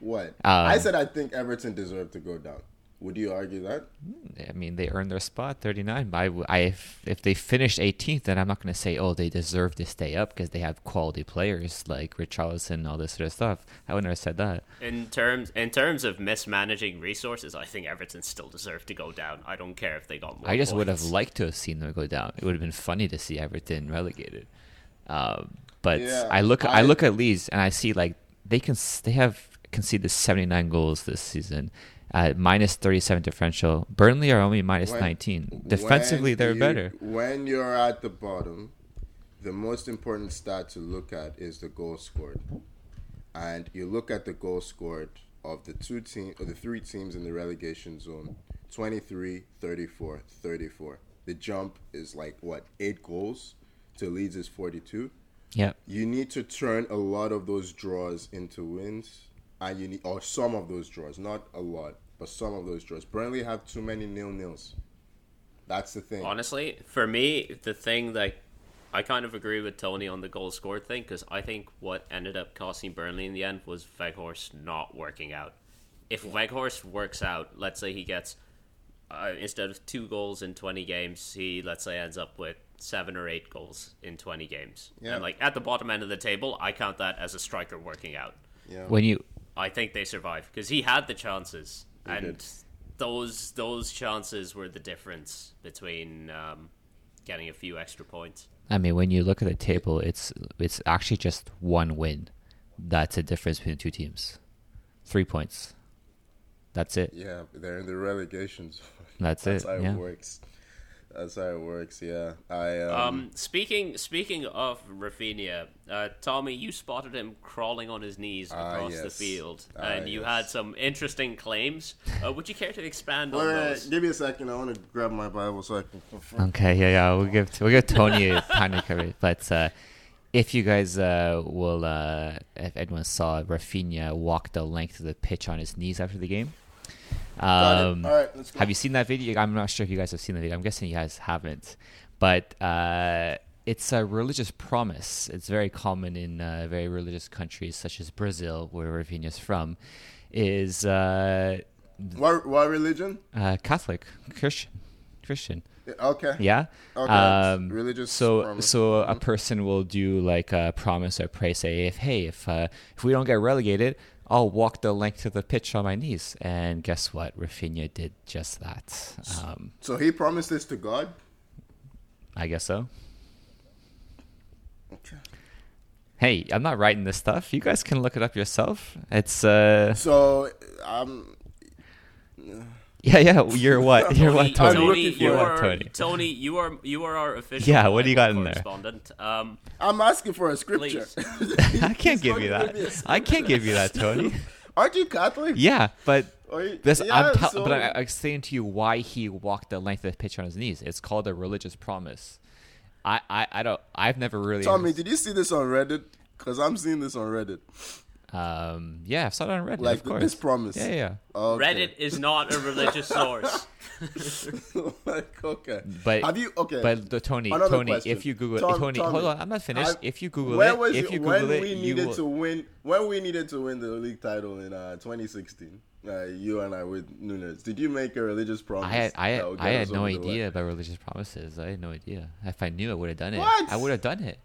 what? Um, I said I think Everton deserved to go down. Would you argue that? I mean, they earned their spot, 39. I, I, if, if they finished 18th, then I'm not going to say, oh, they deserve to stay up because they have quality players like Richarlison and all this sort of stuff. I would never said that. In terms in terms of mismanaging resources, I think Everton still deserve to go down. I don't care if they got more. I just would have liked to have seen them go down. It would have been funny to see Everton relegated. Um, But Yeah, I look I, I- look at Leeds and I see like they can s- they have conceded 79 goals this season. At minus 37 differential. Burnley are only minus When- 19. Defensively, they're you- better. When you're at the bottom, the most important stat to look at is the goal scored. And you look at the goal scored of the two team or the three teams in the relegation zone 23, 34, 34. The jump is like what, 8 goals to Leeds is 42. Yeah. You need to turn a lot of those draws into wins, and you need or some of those draws, not a lot, but some of those draws. Burnley have too many nil nils. That's the thing. Honestly, for me, the thing that I kind of agree with Tony on the goal scored thing because I think what ended up costing Burnley in the end was Weghorst not working out. If Weghorst works out, let's say he gets uh, instead of two goals in twenty games, he let's say ends up with seven or eight goals in twenty games. Yeah. And like at the bottom end of the table, I count that as a striker working out. Yeah. When you I think they survived because he had the chances, He and did. those those chances were the difference between um, getting a few extra points. I mean, when you look at the table, it's it's actually just one win. That's a difference between two teams. Three points. That's it. Yeah, they're in the relegation zone. That's That's it, how yeah. it works. That's how it works. Yeah, I um, Um, speaking speaking of Rafinha, uh, Tommy, you spotted him crawling on his knees Ah, across the yes. field, Ah, and you yes. had some interesting claims. Uh, would you care to expand wait, on wait, those? give me a second. I want to grab my Bible so I can confirm. Okay, yeah, yeah. We'll give we'll give Tony a time to cover it. But uh, if you guys uh, will, uh, if anyone saw Rafinha walk the length of the pitch on his knees after the game, Got it. Um, All right, let's go. have you seen that video? I'm not sure if you guys have seen the video. I'm guessing you guys haven't. But uh, it's a religious promise. It's very common in uh, very religious countries such as Brazil, where Rafinha's from. Is uh, What, what religion? uh, Catholic, Christian, Christian. Okay. Yeah. Okay. Um, Religious So promise. so a person will do like a promise or pray, say, if hey, if uh, if we don't get relegated, I'll walk the length of the pitch on my knees. And guess what? Rafinha did just that. Um, So he promised this to God. I guess so. Okay. Hey, I'm not writing this stuff. You guys can look it up yourself. It's uh, So um, yeah, yeah. You're what? You're what, Tony, Tony? Tony, looking you for what, are Tony? Tony, you are you are our official. Yeah, what do you got in there? Um, I'm asking for a scripture. I can't give you that. I can't give you that, Tony. Aren't you Catholic? Yeah, but Are you- This, yeah, I'm tell- so- but I, I'm saying to you why he walked the length of the pitch on his knees. It's called a religious promise. I, I, I don't. I've never really. Tommy, did you see this on Reddit? Because I'm seeing this on Reddit. Um. Yeah, I've saw it on Reddit. Like of course. this promise. Yeah, yeah. Okay. Reddit is not a religious source. like, okay. But have you okay? But the Tony, Another Tony, question. if you Google Tom- Tony, Tommy, hold on, I'm not finished. have- if you Google when it, was if you, you when Google it, we you needed will. to win when we needed to win the league title in uh, 2016, uh, you and I with Nunes, did you make a religious promise? I had, I had, I had no idea about religious promises. I had no idea. If I knew, I would have done it. What? I would have done it.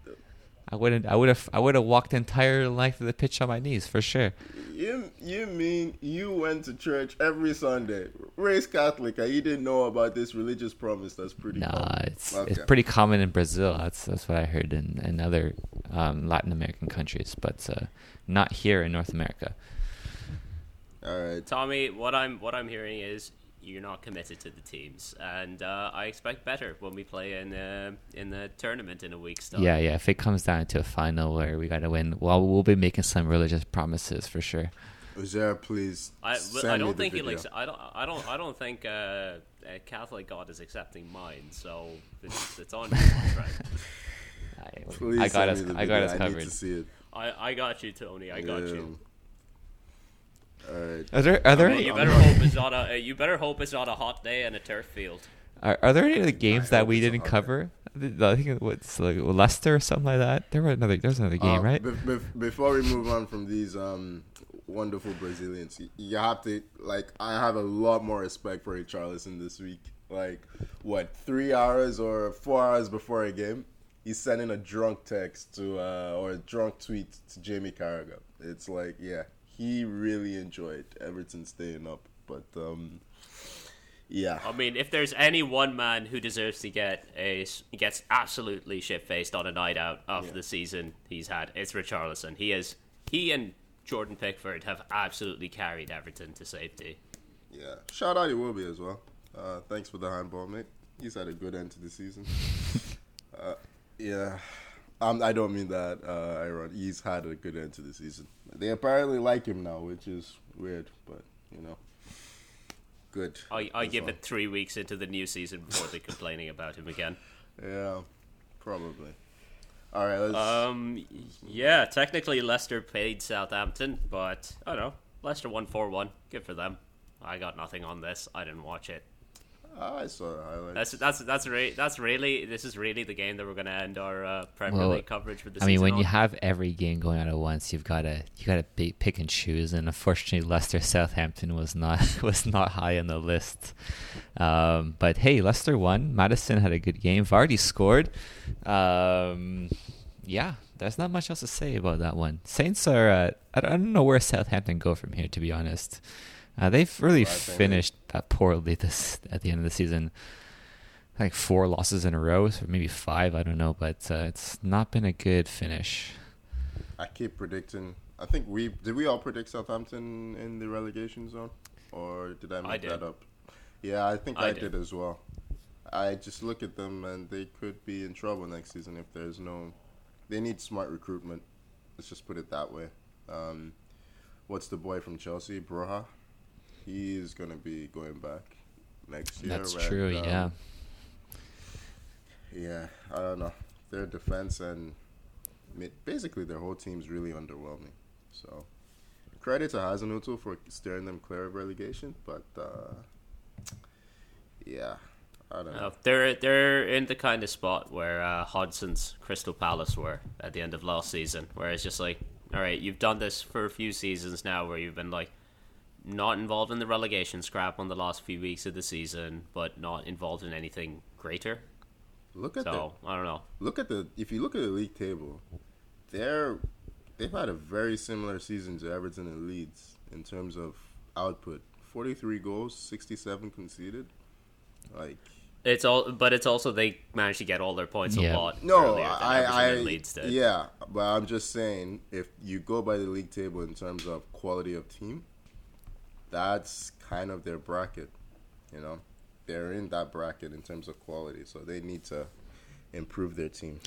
I wouldn't. I would have. I would have walked the entire length of the pitch on my knees for sure. You you mean you went to church every Sunday, raised Catholic, and you didn't know about this religious promise? That's pretty. Nah, common. it's Okay. it's pretty common in Brazil. That's that's what I heard in, in other um, Latin American countries, but uh, not here in North America. All right. Tommy, what I'm what I'm hearing is you're not committed to the teams, and uh, I expect better when we play in uh, in the tournament in a week's time. Yeah, yeah. If it comes down to a final where we got to win, well, we'll be making some religious promises for sure. Uzair, please. I, send I don't the think he'll. video. Ex- I don't. I don't. I don't think uh, a Catholic God is accepting mine. So it's, it's on you, my. I, Please I got send us. me the I got video. us I covered. need to see it. I, I got you, Tony. I got you. All right. Are there are there Well, any, you better hope it's not a. uh, You better hope it's not a hot day and a turf field. are, are there any of the games that we didn't cover? The- I think it was like Leicester or something like that. There were another. There was another game, Uh, right? be- be- before we move on from these um, wonderful Brazilians, you have to like. I have a lot more respect for Richarlison this week. Like, what three hours or four hours before a game, he's sending a drunk text to uh, or a drunk tweet to Jamie Carragher. It's like, yeah, he really enjoyed Everton staying up, but um, Yeah. I mean, if there's any one man who deserves to get a gets absolutely shit faced on a night out after Yeah. the season he's had, it's Richarlison. He is he and Jordan Pickford have absolutely carried Everton to safety. Yeah. Shout out to Iwobi as well. Uh, thanks for the handball, mate. He's had a good end to the season. uh, yeah. Um, I don't mean that, uh. He's had a good end to the season. They apparently like him now, which is weird, but, you know. Good. I, I give all. it three weeks into the new season before they're complaining about him again. Yeah, probably. All right, let's. Um, yeah, technically Leicester paid Southampton, but I don't know. Leicester won four one. Good for them. I got nothing on this. I didn't watch it. I saw the highlights. That's that's that's re- that's really this is really the game that we're going to end our uh, Premier Well, League coverage for the I season. mean, when on. you have every game going on at once, you've got to you got to pick and choose. And unfortunately, Leicester Southampton was not was not high on the list. Um, but hey, Leicester won. Maddison had a good game. Vardy scored. Um, yeah, there's not much else to say about that one. Saints are. Uh, I don't I don't know where Southampton go from here. To be honest, uh, they've really Well, I think they- finished uh, poorly this at the end of the season. Like four losses in a row, or maybe five. I don't know, but uh, it's not been a good finish. I keep predicting. I think we did. We all predict Southampton in the relegation zone, or did I make I did. that up? Yeah, I think I I, did. did. as well. I just look at them and they could be in trouble next season if there's no. They need smart recruitment. Let's just put it that way. Um, what's the boy from Chelsea, Broja? He's gonna be going back next year. That's and, true. um, yeah. Yeah, I don't know. Their defense and basically their whole team's really underwhelming. So credit to Hasenhüttl for steering them clear of relegation, but uh, yeah, I don't know. Uh, they're they're in the kind of spot where uh, Hodgson's Crystal Palace were at the end of last season, where it's just like, all right, you've done this for a few seasons now, where you've been like not involved in the relegation scrap on the last few weeks of the season, but not involved in anything greater. Look at So I don't know. look at the if you look at the league table, they're they've had a very similar season to Everton and Leeds in terms of output. Forty three goals, sixty seven conceded. Like It's all, but it's also they managed to get all their points Yeah. a lot No, I, I, and Leeds did. yeah, but I'm just saying, if you go by the league table in terms of quality of team, that's kind of their bracket. You know, they're in that bracket in terms of quality, so they need to improve their team.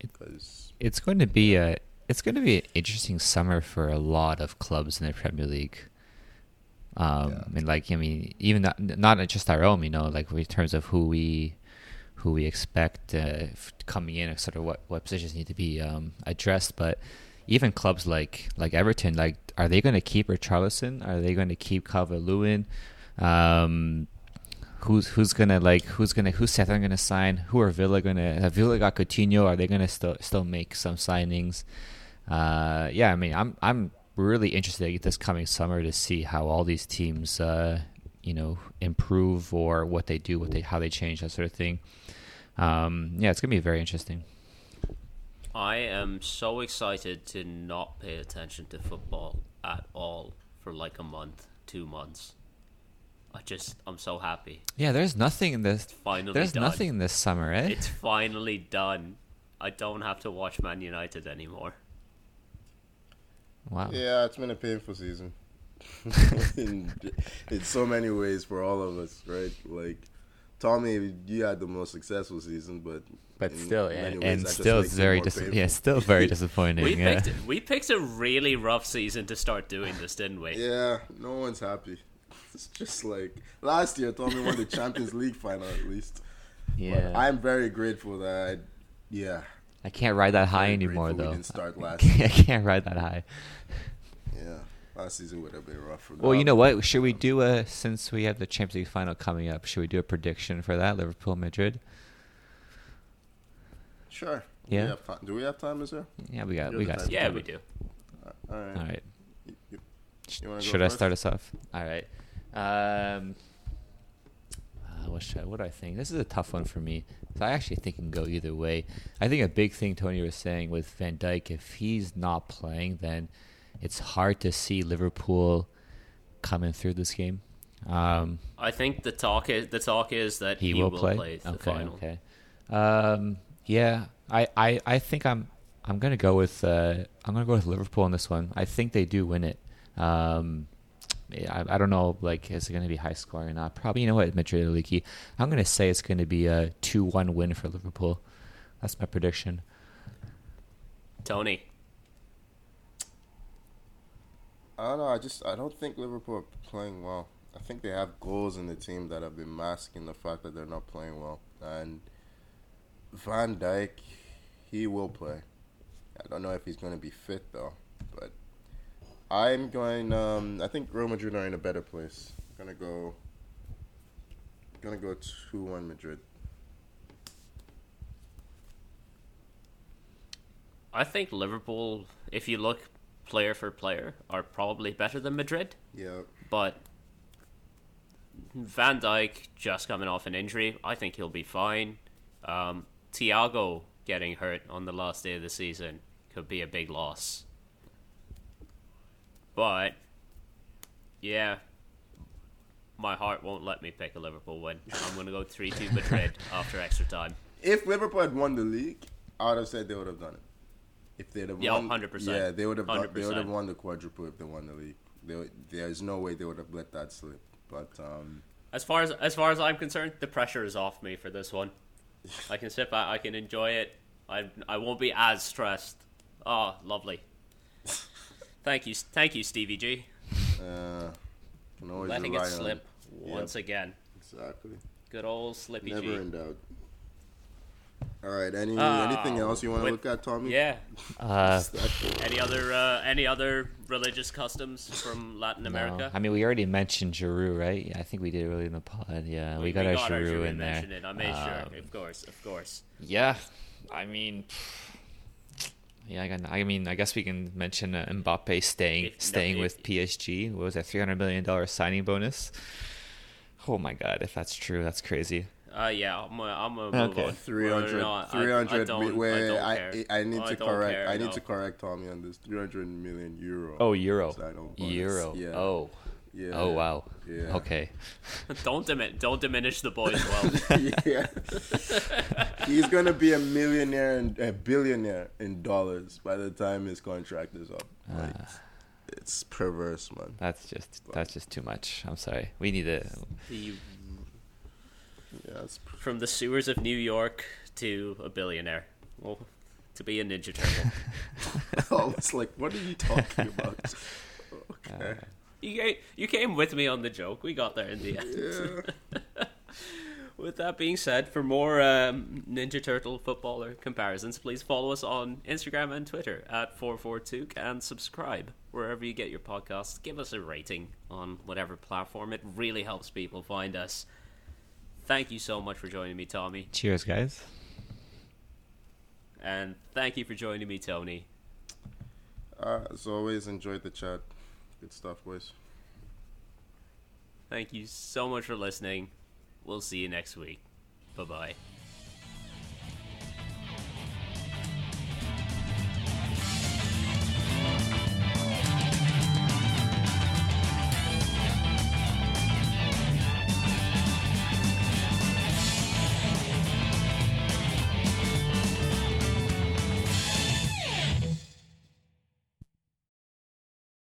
Because It's going to be a it's going to be an interesting summer for a lot of clubs in the Premier League. Um, Yeah. and like I mean, even not, not just our own, you know, like in terms of who we who we expect uh, coming in, sort of what what positions need to be um, addressed. But even clubs like like Everton, like are they going to keep Richarlison? Are they going to keep Calvert Lewin? Um, who's who's gonna like who's gonna who's Southampton gonna sign? Who are Villa gonna? Have Villa got Coutinho? Are they gonna still still make some signings? Uh, yeah, I mean, I'm I'm really interested this coming summer to see how all these teams, uh, you know, improve or what they do, what they how they change that sort of thing. Um, yeah, it's gonna be very interesting. I am so excited to not pay attention to football at all for like a month, two months. I just, I'm so happy. Yeah, there's nothing in this. Finally There's done. nothing in this summer, eh? It's finally done. I don't have to watch Man United anymore. wow. yeah, it's been a painful season. in, in so many ways for all of us, right? Like Tommy, you had the most successful season, but But still, many and, ways and still, it's very more dis- painful. yeah, still very disappointing. We yeah. picked, we picked a really rough season to start doing this, didn't we? Yeah, no one's happy. It's just like last year, Tommy won the Champions League final at least. But Yeah. I'm very grateful that, I, yeah, I can't ride that high very anymore, grateful we though. didn't start last I can't ride that high. Yeah, last season would have been rough. For Well, you know what? Should we do a since we have the Champions League final coming up? Should we do a prediction for that Liverpool Madrid? Sure. Yeah. Do we have time? Do we have time, is there? Yeah, we got You're we got. type some Yeah, we do. All right. All right. You- you- you wanna Should I first? start us off? All right. Um, uh, what should I, what do I think? This is a tough one for me. So I actually think it can go either way. I think a big thing Tony was saying with Van Dijk, if he's not playing, then it's hard to see Liverpool coming through this game. Um, I think the talk is the talk is that he, he, will, play. the okay, final. okay. Um, yeah, I, I, I think I'm I'm gonna go with uh, I'm gonna go with Liverpool in this one. I think they do win it. Um, I, I don't know, like, is it going to be high score or not? Probably. You know what, Madrid leaky. I'm going to say it's going to be a two-one win for Liverpool. That's my prediction. Tony, I don't know. I just I don't think Liverpool are playing well. I think they have goals in the team that have been masking the fact that they're not playing well. And Van Dijk, he will play. I don't know if he's going to be fit though, but I'm going. Um, I think Real Madrid are in a better place. I'm gonna go. Gonna go two one Madrid. I think Liverpool, if you look player for player, are probably better than Madrid. Yeah. But Van Dijk just coming off an injury, I think he'll be fine. Um, Thiago getting hurt on the last day of the season could be a big loss. But yeah, my heart won't let me pick a Liverpool win. I'm going to go three two Madrid after extra time. If Liverpool had won the league, I would have said they would have done it. If they'd have Yeah, won, 100%. yeah, they would have. Done, they would have won the quadruple if they won the league. They, there's no way they would have let that slip. But um, As far as as far as I'm concerned, the pressure is off me for this one. I can sit back, I can enjoy it. I I won't be as stressed. Oh, lovely. Thank you, thank you, Stevie G. uh, Letting it on- slip Yep. once again. Exactly. Good old Slippy Never G. in doubt. All right. Any Ah, anything else you want to look at, Tommy? Yeah. Uh, Any other uh, any other religious customs from Latin no. America? I mean, we already mentioned Giroud, right? Yeah, I think we did earlier in the pod. Yeah, we, got, our Giroud in there. It. I made Um, sure, of course, of course. Yeah, I mean, yeah, I, got, I mean, I guess we can mention uh, Mbappe staying If- no, staying if- with PSG. What was that? Three hundred million dollar signing bonus. Oh my god, if that's true, that's crazy. Uh, yeah, I'm gonna, I'm gonna move Okay. on. 300, No, I- I 300 don't- wait, don't I, care. I, need to don't correct care, I need no. to correct Tommy on this 300 million euro Oh, euro, euro. yeah Oh, yeah oh wow. yeah Okay. Don't dimin- don't diminish the boys' well. yeah he's gonna be a millionaire and a billionaire in dollars by the time his contract is up like Ah. it's perverse man That's just that's just too much. I'm sorry. We need to. The- yeah it's from the sewers of New York to a billionaire. Well, to be a Ninja Turtle. oh it's like what are you talking about okay you, came, you came with me on the joke. We got there in the end. yeah With that being said, for more um, Ninja Turtle footballer comparisons, please follow us on Instagram and Twitter at 44touque and subscribe wherever you get your podcasts. Give us a rating on whatever platform. It really helps people find us. Thank you so much for joining me, Tommy. Cheers, guys. And thank you for joining me, Tony. uh, as always enjoyed the chat good stuff boys Thank you so much for listening. We'll see you next week. Bye bye.